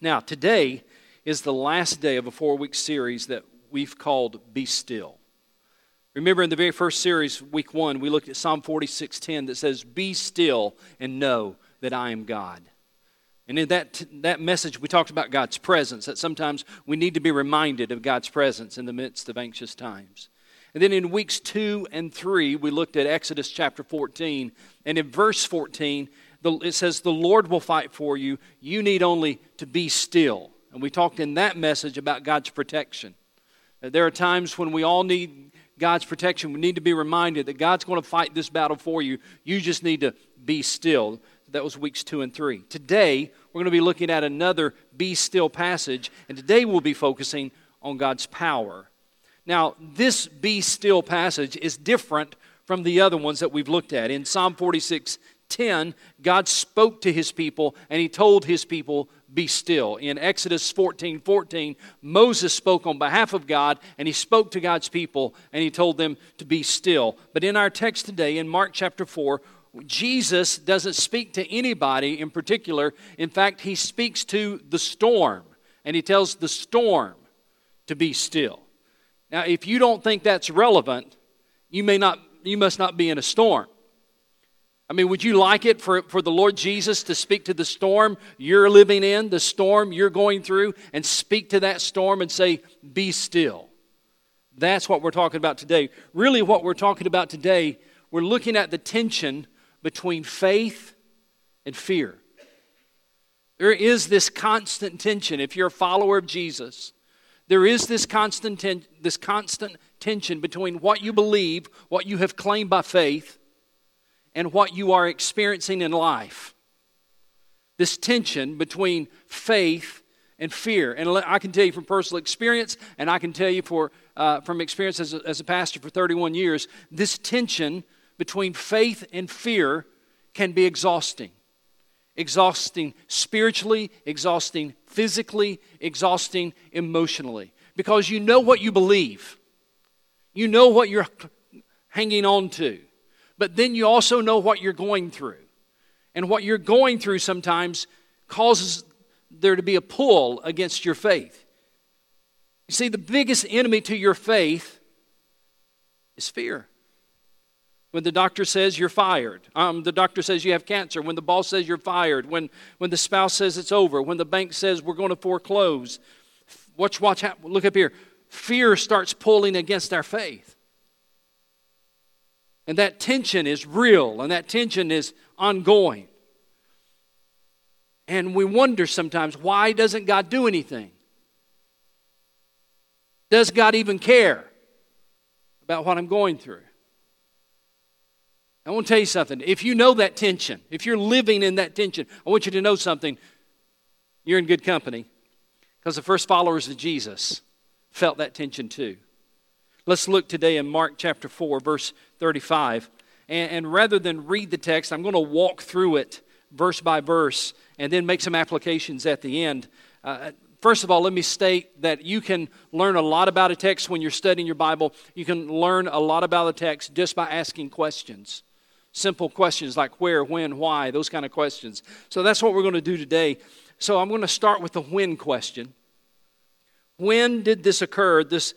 Now, today is the last day of a four week series that we've called Be Still. Remember in the very first series, week one, we looked at Psalm 46:10 that says, Be still and know that I am God. And in that, that message, we talked about God's presence, that sometimes we need to be reminded of God's presence in the midst of anxious times. And then in weeks two and three, we looked at Exodus chapter 14. And in verse 14, it says, The Lord will fight for you. You need only to be still. And we talked in that message about God's protection. There are times when we all need God's protection. We need to be reminded that God's going to fight this battle for you. You just need to be still. That was weeks two and three. Today, we're going to be looking at another be still passage, and today we'll be focusing on God's power. Now, this be still passage is different from the other ones that we've looked at. In Psalm 46 10, God spoke to his people and he told his people, Be still. In Exodus 14 14, Moses spoke on behalf of God and he spoke to God's people and he told them to be still. But in our text today, in Mark chapter 4, Jesus doesn't speak to anybody in particular. In fact, he speaks to the storm, and he tells the storm to be still. Now, if you don't think that's relevant, you may not you must not be in a storm. I mean, would you like it for, for the Lord Jesus to speak to the storm you're living in, the storm you're going through, and speak to that storm and say, Be still? That's what we're talking about today. Really, what we're talking about today, we're looking at the tension between faith and fear. There is this constant tension if you're a follower of Jesus. There is this constant, ten, this constant tension between what you believe, what you have claimed by faith, and what you are experiencing in life. This tension between faith and fear. And I can tell you from personal experience, and I can tell you for, uh, from experience as a, as a pastor for 31 years, this tension between faith and fear can be exhausting. Exhausting spiritually, exhausting physically, exhausting emotionally. Because you know what you believe, you know what you're hanging on to, but then you also know what you're going through. And what you're going through sometimes causes there to be a pull against your faith. You see, the biggest enemy to your faith is fear. When the doctor says you're fired, um, the doctor says you have cancer, when the boss says you're fired, when, when the spouse says it's over, when the bank says we're going to foreclose. Watch, watch, look up here. Fear starts pulling against our faith. And that tension is real and that tension is ongoing. And we wonder sometimes why doesn't God do anything? Does God even care about what I'm going through? I want to tell you something. If you know that tension, if you're living in that tension, I want you to know something. You're in good company because the first followers of Jesus felt that tension too. Let's look today in Mark chapter 4, verse 35. And, and rather than read the text, I'm going to walk through it verse by verse and then make some applications at the end. Uh, first of all, let me state that you can learn a lot about a text when you're studying your Bible. You can learn a lot about a text just by asking questions simple questions like where, when, why, those kind of questions. So that's what we're going to do today. So I'm going to start with the when question. When did this occur? This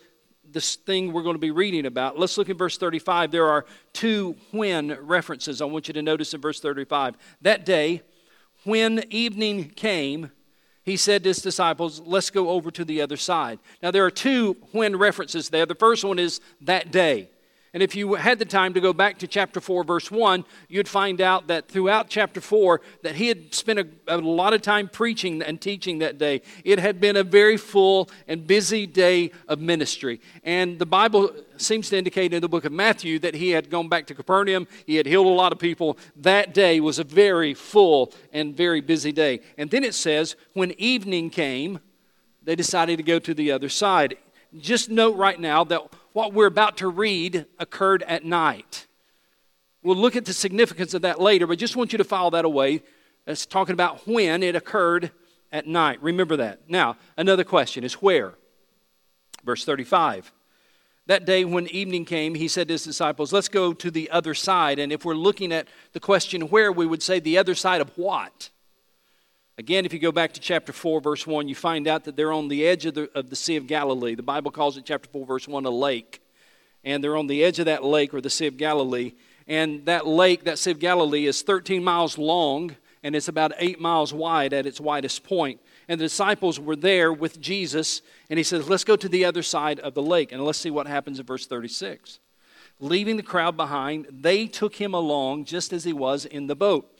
this thing we're going to be reading about. Let's look at verse 35. There are two when references I want you to notice in verse 35. That day, when evening came, he said to his disciples, Let's go over to the other side. Now, there are two when references there. The first one is that day. And if you had the time to go back to chapter 4, verse 1, you'd find out that throughout chapter 4, that he had spent a, a, lot of time preaching and teaching that day. It had been a very full and busy day of ministry. And the Bible seems to indicate in the book of Matthew that he had gone back to Capernaum, he had healed a lot of people. That day was a very full and very busy day. And then it says, when evening came, they decided to go to the other side. Just note right now that what we're about to read occurred at night. We'll look at the significance of that later, but just want you to file that away. It's talking about when it occurred at night. Remember that. Now, another question is where? Verse 35. That day when evening came, he said to his disciples, Let's go to the other side. And if we're looking at the question where, we would say the other side of what? Again, if you go back to chapter 4, verse 1, you find out that they're on the edge of the, of the Sea of Galilee. The Bible calls it, chapter 4, verse 1, a lake. And they're on the edge of that lake, or the Sea of Galilee. And that lake, that Sea of Galilee, is 13 miles long, and it's about 8 miles wide at its widest point. And the disciples were there with Jesus, and he says, Let's go to the other side of the lake, and let's see what happens in verse 36. Leaving the crowd behind, they took him along just as he was in the boat.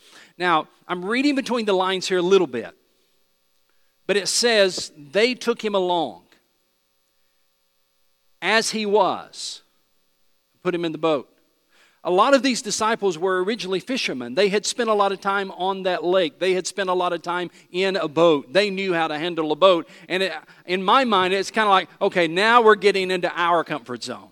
Now, I'm reading between the lines here a little bit, but it says they took him along as he was, put him in the boat. A lot of these disciples were originally fishermen. They had spent a lot of time on that lake. They had spent a lot of time in a boat. They knew how to handle a boat. And it, in my mind, it's kind of like, okay, now we're getting into our comfort zone.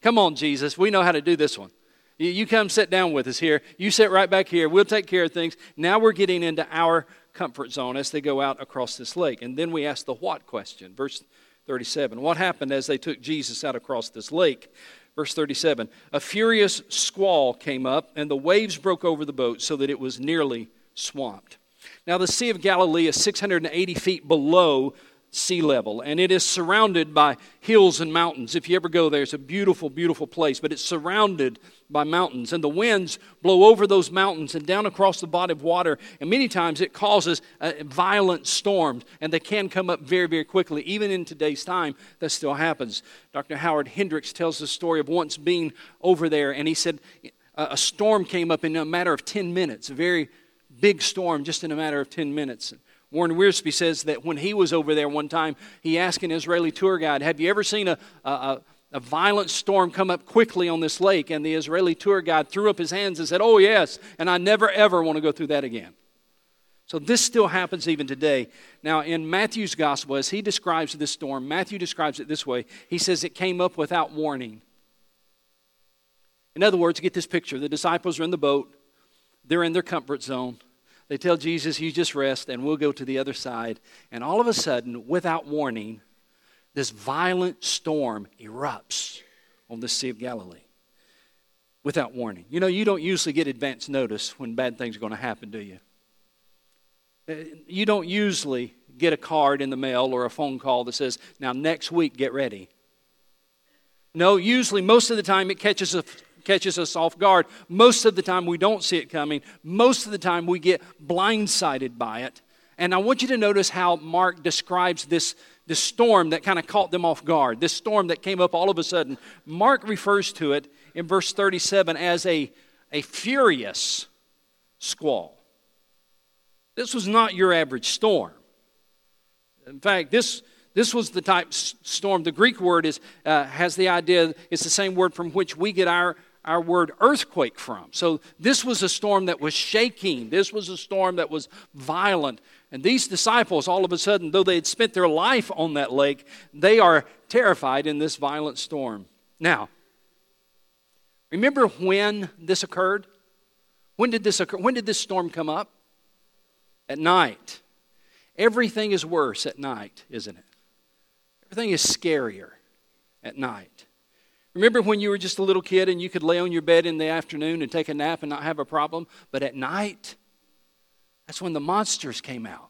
Come on, Jesus, we know how to do this one. You come sit down with us here. You sit right back here. We'll take care of things. Now we're getting into our comfort zone as they go out across this lake. And then we ask the what question. Verse 37. What happened as they took Jesus out across this lake? Verse 37 A furious squall came up, and the waves broke over the boat so that it was nearly swamped. Now, the Sea of Galilee is 680 feet below sea level, and it is surrounded by hills and mountains. If you ever go there, it's a beautiful, beautiful place, but it's surrounded by mountains, and the winds blow over those mountains and down across the body of water, and many times it causes violent storms, and they can come up very, very quickly. Even in today's time, that still happens. Dr. Howard Hendricks tells the story of once being over there, and he said a storm came up in a matter of 10 minutes, a very big storm just in a matter of 10 minutes. Warren Wiersbe says that when he was over there one time, he asked an Israeli tour guide, Have you ever seen a, a, a violent storm come up quickly on this lake? And the Israeli tour guide threw up his hands and said, Oh, yes, and I never ever want to go through that again. So this still happens even today. Now, in Matthew's gospel, as he describes this storm, Matthew describes it this way He says it came up without warning. In other words, get this picture the disciples are in the boat, they're in their comfort zone. They tell Jesus, You just rest, and we'll go to the other side. And all of a sudden, without warning, this violent storm erupts on the Sea of Galilee. Without warning. You know, you don't usually get advance notice when bad things are going to happen, do you? Uh, you don't usually get a card in the mail or a phone call that says, Now, next week, get ready. No, usually, most of the time, it catches a catches us off guard. Most of the time, we don't see it coming. Most of the time, we get blindsided by it. And I want you to notice how Mark describes this, this storm that kind of caught them off guard, this storm that came up all of a sudden. Mark refers to it in verse 37 as a, a furious squall. This was not your average storm. In fact, this, this was the type storm. The Greek word is, uh, has the idea, it's the same word from which we get our our word earthquake from. So this was a storm that was shaking. This was a storm that was violent. And these disciples, all of a sudden, though they had spent their life on that lake, they are terrified in this violent storm. Now, remember when this occurred? When did this occur? When did this storm come up? At night. Everything is worse at night, isn't it? Everything is scarier at night. Remember when you were just a little kid and you could lay on your bed in the afternoon and take a nap and not have a problem? But at night, that's when the monsters came out.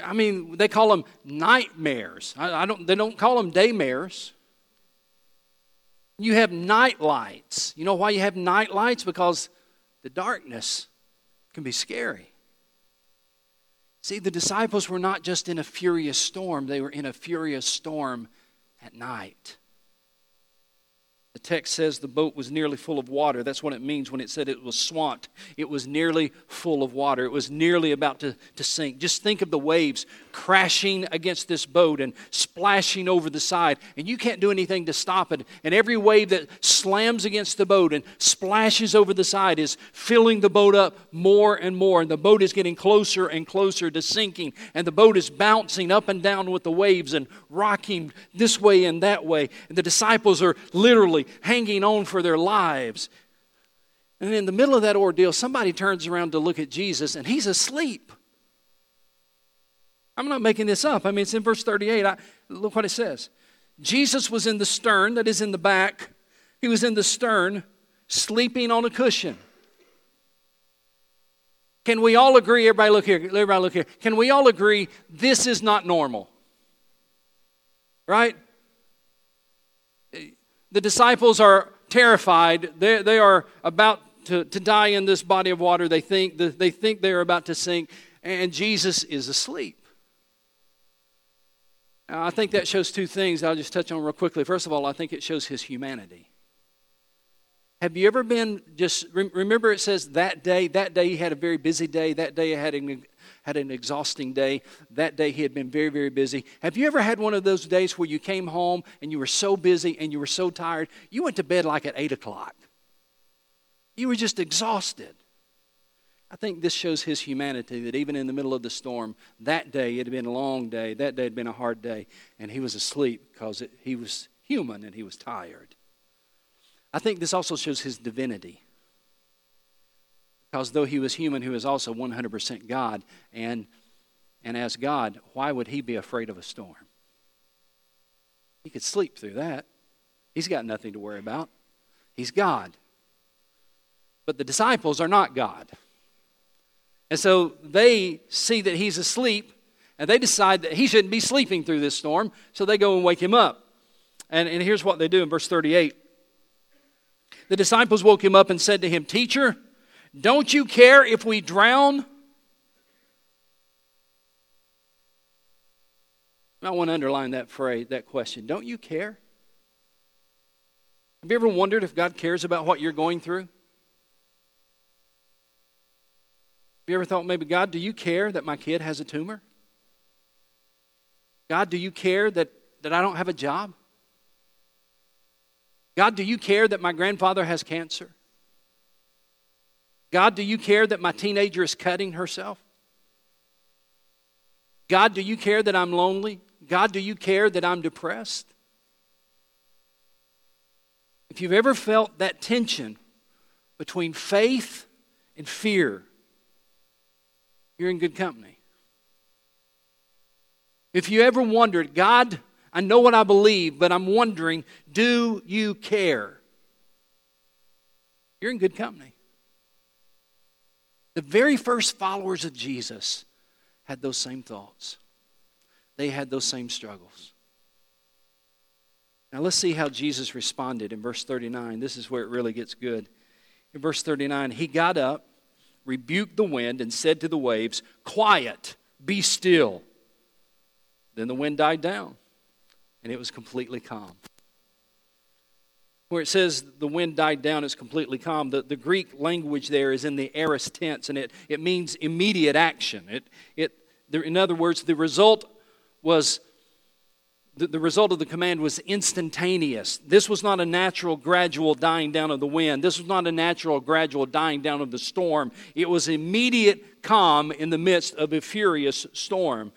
I mean, they call them nightmares. I, I don't, they don't call them daymares. You have night lights. You know why you have night lights? Because the darkness can be scary. See, the disciples were not just in a furious storm, they were in a furious storm at night. The text says the boat was nearly full of water. That's what it means when it said it was swamped. It was nearly full of water. It was nearly about to, to sink. Just think of the waves crashing against this boat and splashing over the side, and you can't do anything to stop it. And every wave that slams against the boat and splashes over the side is filling the boat up more and more. And the boat is getting closer and closer to sinking. And the boat is bouncing up and down with the waves and rocking this way and that way. And the disciples are literally hanging on for their lives. And in the middle of that ordeal, somebody turns around to look at Jesus and he's asleep. I'm not making this up. I mean, it's in verse 38. I, look what it says. Jesus was in the stern, that is in the back. He was in the stern, sleeping on a cushion. Can we all agree? Everybody look here. Everybody look here. Can we all agree this is not normal? Right? The disciples are terrified. They, they are about to, to die in this body of water. They think, they think they're about to sink, and Jesus is asleep. Now, I think that shows two things I'll just touch on real quickly. First of all, I think it shows his humanity. Have you ever been just remember it says that day, that day he had a very busy day, that day he had an, had an exhausting day, that day he had been very, very busy. Have you ever had one of those days where you came home and you were so busy and you were so tired, you went to bed like at 8 o'clock? You were just exhausted. I think this shows his humanity that even in the middle of the storm, that day it had been a long day, that day had been a hard day, and he was asleep because he was human and he was tired. I think this also shows his divinity. Because though he was human, he was also 100% God. And, and as God, why would he be afraid of a storm? He could sleep through that. He's got nothing to worry about. He's God. But the disciples are not God. And so they see that he's asleep, and they decide that he shouldn't be sleeping through this storm, so they go and wake him up. And, and here's what they do in verse 38 the disciples woke him up and said to him, Teacher, don't you care if we drown? I want to underline that phrase, that question. Don't you care? Have you ever wondered if God cares about what you're going through? Have you ever thought maybe, God, do you care that my kid has a tumor? God, do you care that, that I don't have a job? God, do you care that my grandfather has cancer? God, do you care that my teenager is cutting herself? God, do you care that I'm lonely? God, do you care that I'm depressed? If you've ever felt that tension between faith and fear, you're in good company. If you ever wondered, God, I know what I believe, but I'm wondering do you care? You're in good company. The very first followers of Jesus had those same thoughts, they had those same struggles. Now let's see how Jesus responded in verse 39. This is where it really gets good. In verse 39, he got up, rebuked the wind, and said to the waves, Quiet, be still. Then the wind died down and it was completely calm. Where it says the wind died down, it's completely calm. The, the Greek language there is in the aorist tense, and it, it means immediate action. It, it, there, in other words, the result was the, the result of the command was instantaneous. This was not a natural, gradual dying down of the wind. This was not a natural, gradual dying down of the storm. It was immediate calm in the midst of a furious storm.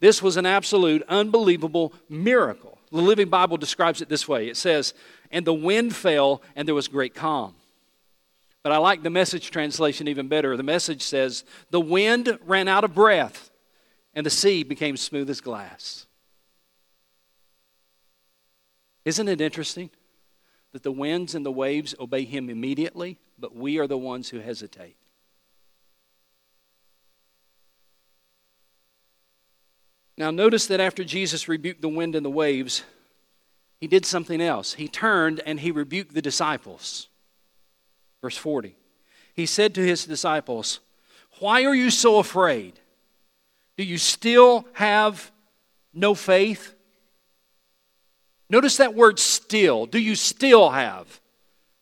This was an absolute, unbelievable miracle. The Living Bible describes it this way it says, And the wind fell, and there was great calm. But I like the message translation even better. The message says, The wind ran out of breath, and the sea became smooth as glass. Isn't it interesting that the winds and the waves obey him immediately, but we are the ones who hesitate? Now, notice that after Jesus rebuked the wind and the waves, he did something else. He turned and he rebuked the disciples. Verse 40. He said to his disciples, Why are you so afraid? Do you still have no faith? Notice that word still. Do you still have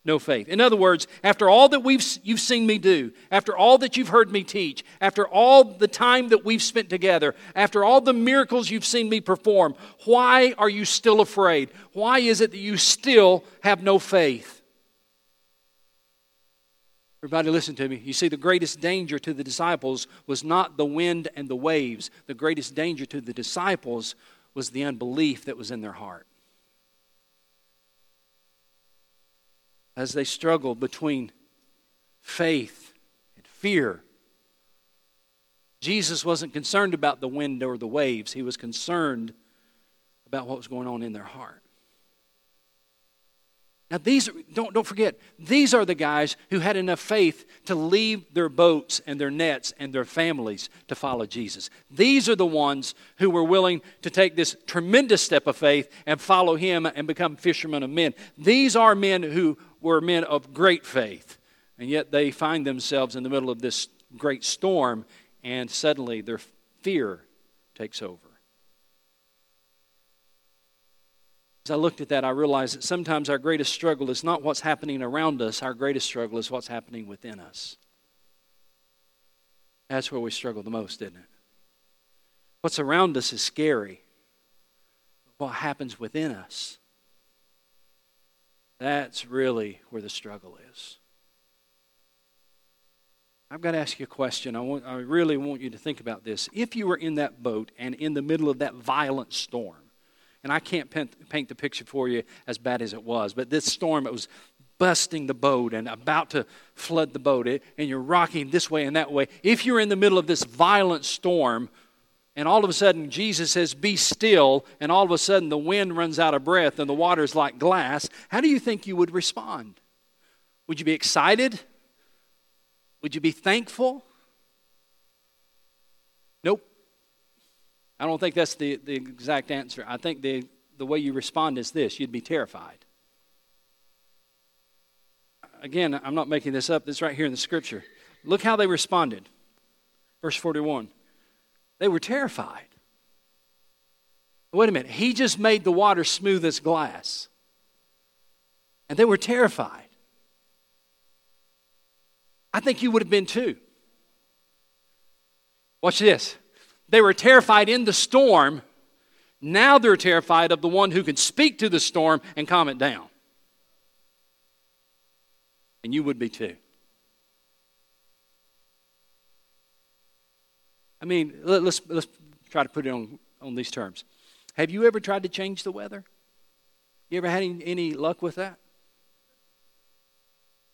no faith. In other words, after all that we've, you've seen me do, after all that you've heard me teach, after all the time that we've spent together, after all the miracles you've seen me perform, why are you still afraid? Why is it that you still have no faith? Everybody, listen to me. You see, the greatest danger to the disciples was not the wind and the waves, the greatest danger to the disciples was the unbelief that was in their heart. As they struggled between faith and fear. Jesus wasn't concerned about the wind or the waves, he was concerned about what was going on in their heart. Now, these, don't, don't forget, these are the guys who had enough faith to leave their boats and their nets and their families to follow Jesus. These are the ones who were willing to take this tremendous step of faith and follow him and become fishermen of men. These are men who were men of great faith, and yet they find themselves in the middle of this great storm, and suddenly their fear takes over. As I looked at that, I realized that sometimes our greatest struggle is not what's happening around us, our greatest struggle is what's happening within us. That's where we struggle the most, isn't it? What's around us is scary. What happens within us? That's really where the struggle is. I've got to ask you a question. I, want, I really want you to think about this. If you were in that boat and in the middle of that violent storm, and I can't paint, paint the picture for you as bad as it was, but this storm, it was busting the boat and about to flood the boat, and you're rocking this way and that way. If you're in the middle of this violent storm, and all of a sudden Jesus says, Be still, and all of a sudden the wind runs out of breath and the water's like glass, how do you think you would respond? Would you be excited? Would you be thankful? Nope. I don't think that's the, the exact answer. I think the, the way you respond is this you'd be terrified. Again, I'm not making this up, this right here in the scripture. Look how they responded. Verse 41. They were terrified. Wait a minute. He just made the water smooth as glass. And they were terrified. I think you would have been too. Watch this. They were terrified in the storm. Now they're terrified of the one who can speak to the storm and calm it down. And you would be too. I mean, let's, let's try to put it on, on these terms. Have you ever tried to change the weather? You ever had any, any luck with that?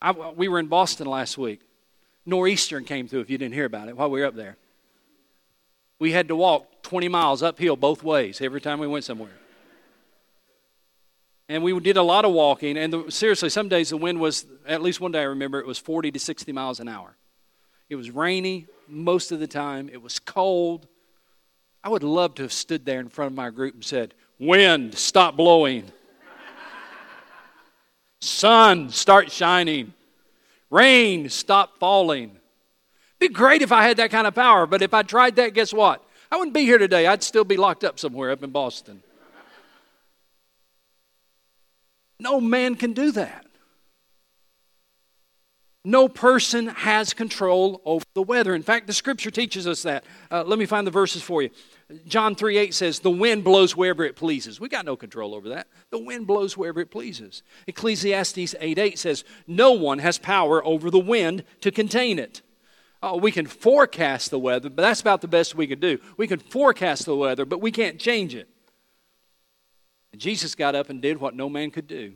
I, we were in Boston last week. Nor'eastern came through, if you didn't hear about it, while we were up there. We had to walk 20 miles uphill both ways every time we went somewhere. And we did a lot of walking, and the, seriously, some days the wind was, at least one day I remember, it was 40 to 60 miles an hour. It was rainy most of the time, it was cold. I would love to have stood there in front of my group and said, Wind, stop blowing. Sun, start shining. Rain, stop falling. Be great if I had that kind of power, but if I tried that, guess what? I wouldn't be here today. I'd still be locked up somewhere up in Boston. No man can do that. No person has control over the weather. In fact, the scripture teaches us that. Uh, let me find the verses for you. John 3 8 says, The wind blows wherever it pleases. We got no control over that. The wind blows wherever it pleases. Ecclesiastes 8 8 says, No one has power over the wind to contain it. Oh, we can forecast the weather, but that's about the best we can do. We can forecast the weather, but we can't change it. And Jesus got up and did what no man could do.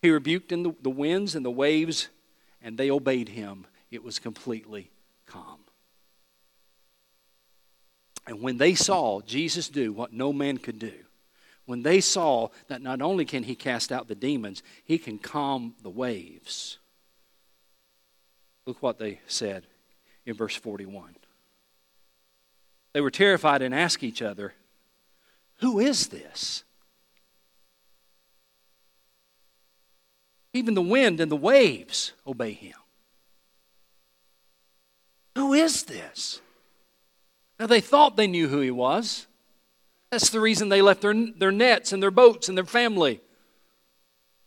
He rebuked in the, the winds and the waves, and they obeyed him. It was completely calm. And when they saw Jesus do what no man could do, when they saw that not only can he cast out the demons, he can calm the waves. Look what they said in verse 41. They were terrified and asked each other, Who is this? Even the wind and the waves obey him. Who is this? Now, they thought they knew who he was. That's the reason they left their, their nets and their boats and their family.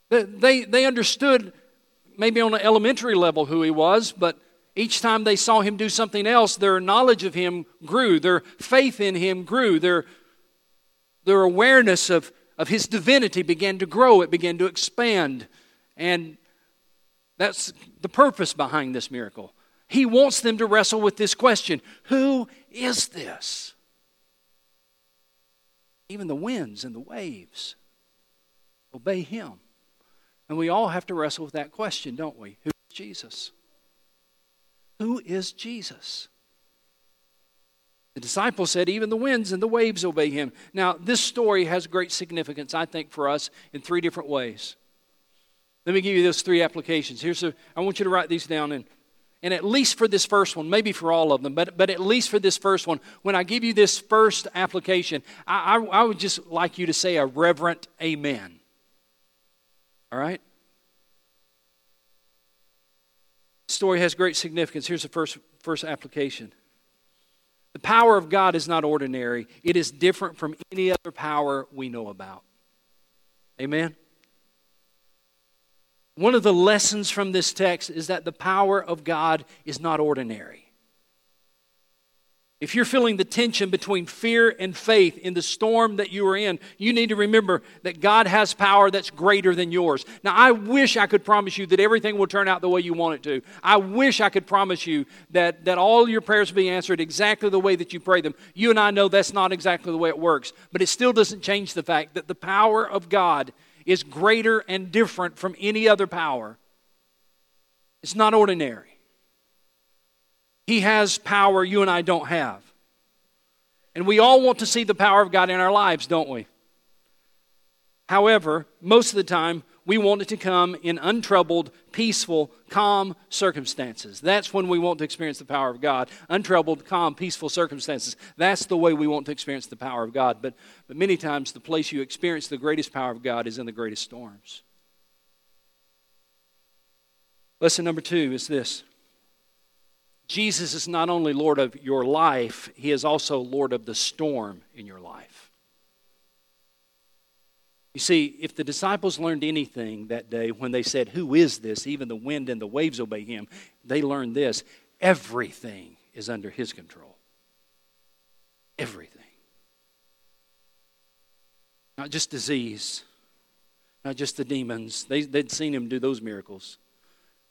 They, they, they understood, maybe on an elementary level, who he was, but each time they saw him do something else, their knowledge of him grew, their faith in him grew, their, their awareness of, of his divinity began to grow, it began to expand. And that's the purpose behind this miracle. He wants them to wrestle with this question Who is this? Even the winds and the waves obey him. And we all have to wrestle with that question, don't we? Who is Jesus? Who is Jesus? The disciple said, Even the winds and the waves obey him. Now, this story has great significance, I think, for us in three different ways. Let me give you those three applications. Here's a, I want you to write these down and and at least for this first one, maybe for all of them, but, but at least for this first one, when I give you this first application, I, I, I would just like you to say a reverent amen. All right? Story has great significance. Here's the first, first application. The power of God is not ordinary, it is different from any other power we know about. Amen? One of the lessons from this text is that the power of God is not ordinary. If you're feeling the tension between fear and faith in the storm that you are in, you need to remember that God has power that's greater than yours. Now, I wish I could promise you that everything will turn out the way you want it to. I wish I could promise you that, that all your prayers will be answered exactly the way that you pray them. You and I know that's not exactly the way it works, but it still doesn't change the fact that the power of God is greater and different from any other power. It's not ordinary. He has power you and I don't have. And we all want to see the power of God in our lives, don't we? However, most of the time, we want it to come in untroubled, peaceful, calm circumstances. That's when we want to experience the power of God. Untroubled, calm, peaceful circumstances. That's the way we want to experience the power of God. But, but many times, the place you experience the greatest power of God is in the greatest storms. Lesson number two is this Jesus is not only Lord of your life, He is also Lord of the storm in your life. You see, if the disciples learned anything that day when they said, Who is this? Even the wind and the waves obey him, they learned this everything is under his control. Everything. Not just disease, not just the demons. They, they'd seen him do those miracles.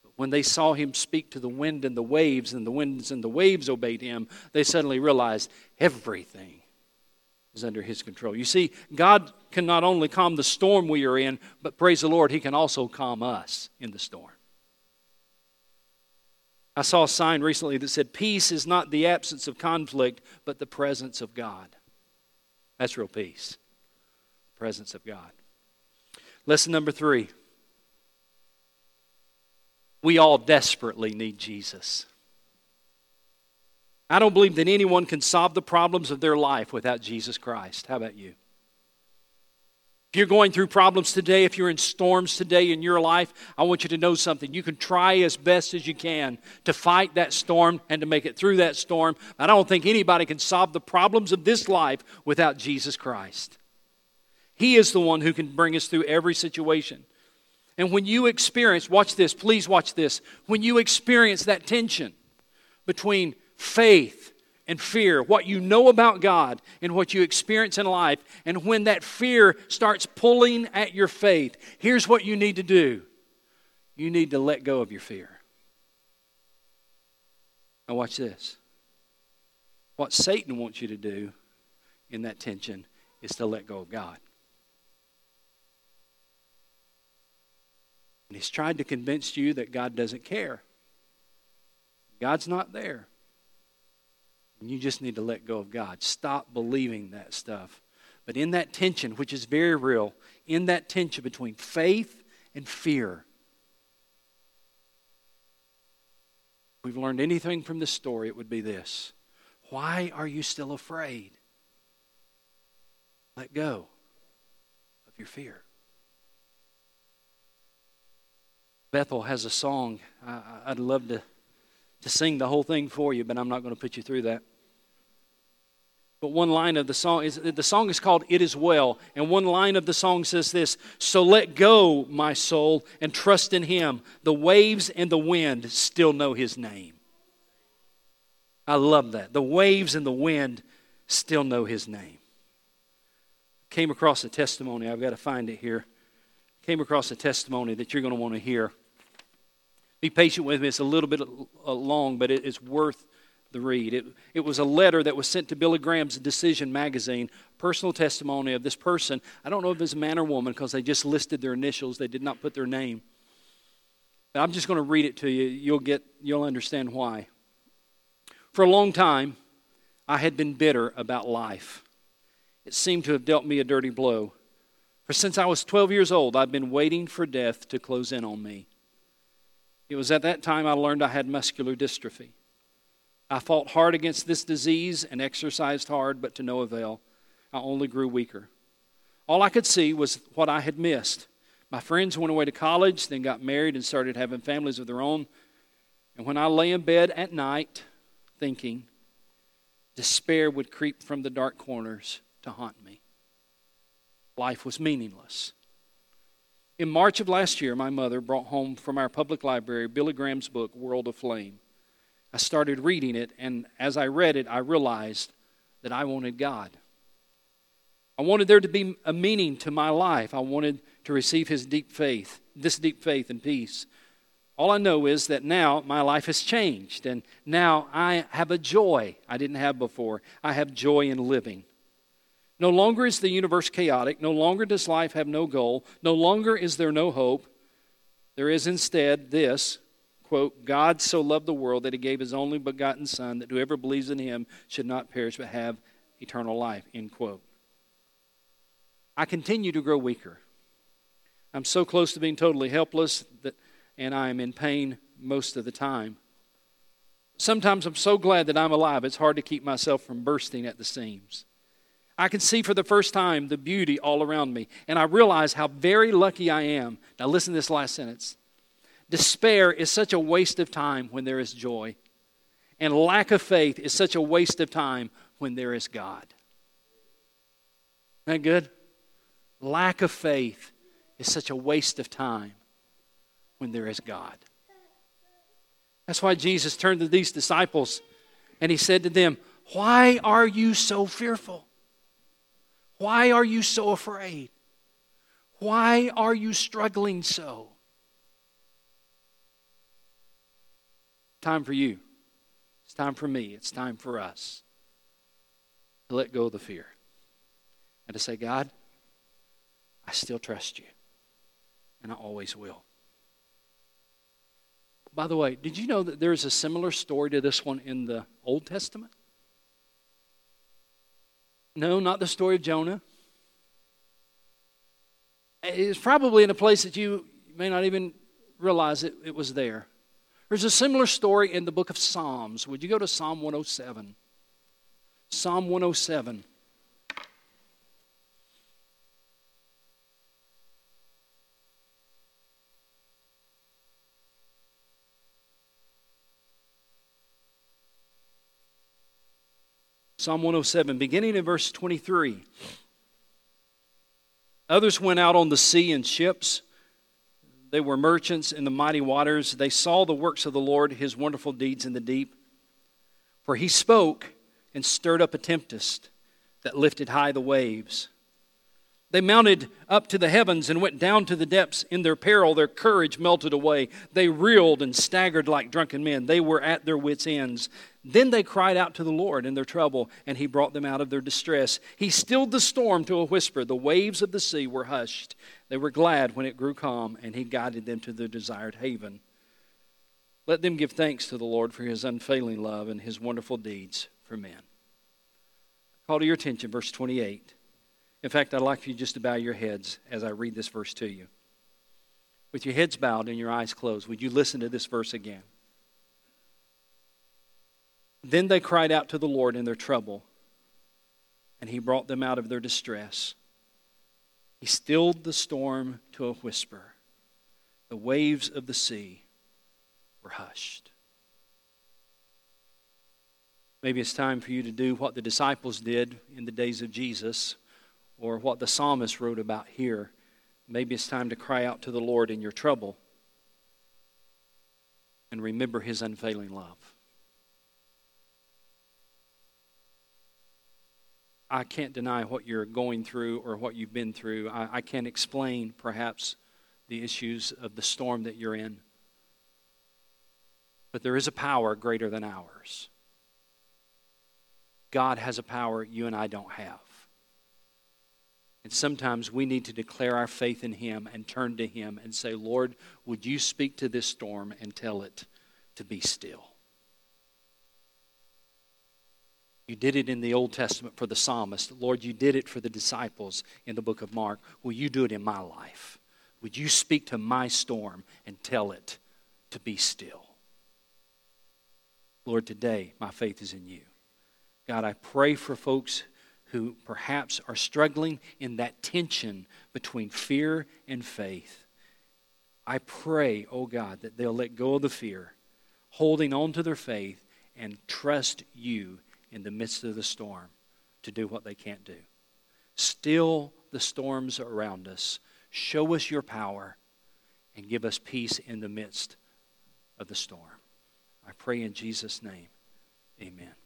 But when they saw him speak to the wind and the waves, and the winds and the waves obeyed him, they suddenly realized everything is under his control. You see, God can not only calm the storm we are in, but praise the Lord, he can also calm us in the storm. I saw a sign recently that said, Peace is not the absence of conflict, but the presence of God. That's real peace. Presence of God. Lesson number three. We all desperately need Jesus. I don't believe that anyone can solve the problems of their life without Jesus Christ. How about you? If you're going through problems today, if you're in storms today in your life, I want you to know something. You can try as best as you can to fight that storm and to make it through that storm. I don't think anybody can solve the problems of this life without Jesus Christ. He is the one who can bring us through every situation. And when you experience, watch this, please watch this, when you experience that tension between faith and fear, what you know about God and what you experience in life. And when that fear starts pulling at your faith, here's what you need to do you need to let go of your fear. Now, watch this. What Satan wants you to do in that tension is to let go of God. And he's tried to convince you that God doesn't care. God's not there. And you just need to let go of God. Stop believing that stuff. But in that tension, which is very real, in that tension between faith and fear, we've learned anything from this story, it would be this Why are you still afraid? Let go of your fear. Bethel has a song. I, would love to, to sing the whole thing for you, but I'm not going to put you through that. But one line of the song is the song is called It Is Well. And one line of the song says this So let go, my soul, and trust in him. The waves and the wind still know his name. I love that. The waves and the wind still know his name. Came across a testimony, I've got to find it here. Came across a testimony that you're going to want to hear. Be patient with me, it's a little bit uh, long, but it's worth the read. It, it was a letter that was sent to Billy Graham's Decision magazine, personal testimony of this person. I don't know if it's a man or woman because they just listed their initials, they did not put their name. But I'm just going to read it to you. You'll get you'll understand why. For a long time, I had been bitter about life. It seemed to have dealt me a dirty blow. For since I was 12 years old, I've been waiting for death to close in on me. It was at that time I learned I had muscular dystrophy. I fought hard against this disease and exercised hard, but to no avail. I only grew weaker. All I could see was what I had missed. My friends went away to college, then got married and started having families of their own. And when I lay in bed at night thinking, despair would creep from the dark corners to haunt me. Life was meaningless. In March of last year, my mother brought home from our public library Billy Graham's book, World Aflame. I started reading it, and as I read it, I realized that I wanted God. I wanted there to be a meaning to my life. I wanted to receive His deep faith, this deep faith and peace. All I know is that now my life has changed, and now I have a joy I didn't have before. I have joy in living. No longer is the universe chaotic. No longer does life have no goal. No longer is there no hope. There is instead this quote, God so loved the world that he gave his only begotten Son, that whoever believes in him should not perish but have eternal life, end quote. I continue to grow weaker. I'm so close to being totally helpless that, and I am in pain most of the time. Sometimes I'm so glad that I'm alive, it's hard to keep myself from bursting at the seams. I can see for the first time the beauty all around me, and I realize how very lucky I am. Now, listen to this last sentence. Despair is such a waste of time when there is joy, and lack of faith is such a waste of time when there is God. Isn't that good? Lack of faith is such a waste of time when there is God. That's why Jesus turned to these disciples and he said to them, Why are you so fearful? Why are you so afraid? Why are you struggling so? Time for you. It's time for me. It's time for us to let go of the fear and to say, God, I still trust you, and I always will. By the way, did you know that there's a similar story to this one in the Old Testament? No, not the story of Jonah. It's probably in a place that you may not even realize it, it was there. There's a similar story in the book of Psalms. Would you go to Psalm 107? Psalm 107. Psalm 107, beginning in verse 23. Others went out on the sea in ships. They were merchants in the mighty waters. They saw the works of the Lord, his wonderful deeds in the deep. For he spoke and stirred up a tempest that lifted high the waves. They mounted up to the heavens and went down to the depths. In their peril, their courage melted away. They reeled and staggered like drunken men. They were at their wits' ends. Then they cried out to the Lord in their trouble, and He brought them out of their distress. He stilled the storm to a whisper. The waves of the sea were hushed. They were glad when it grew calm, and He guided them to their desired haven. Let them give thanks to the Lord for His unfailing love and His wonderful deeds for men. Call to your attention, verse 28. In fact, I'd like for you just to bow your heads as I read this verse to you. With your heads bowed and your eyes closed, would you listen to this verse again? Then they cried out to the Lord in their trouble, and He brought them out of their distress. He stilled the storm to a whisper. The waves of the sea were hushed. Maybe it's time for you to do what the disciples did in the days of Jesus or what the psalmist wrote about here. Maybe it's time to cry out to the Lord in your trouble and remember his unfailing love. I can't deny what you're going through or what you've been through. I, I can't explain, perhaps, the issues of the storm that you're in. But there is a power greater than ours. God has a power you and I don't have. And sometimes we need to declare our faith in Him and turn to Him and say, Lord, would you speak to this storm and tell it to be still? You did it in the Old Testament for the psalmist. Lord, you did it for the disciples in the book of Mark. Will you do it in my life? Would you speak to my storm and tell it to be still? Lord, today my faith is in you. God, I pray for folks who perhaps are struggling in that tension between fear and faith. I pray, oh God, that they'll let go of the fear, holding on to their faith, and trust you in the midst of the storm to do what they can't do. Still the storms around us. Show us your power and give us peace in the midst of the storm. I pray in Jesus' name. Amen.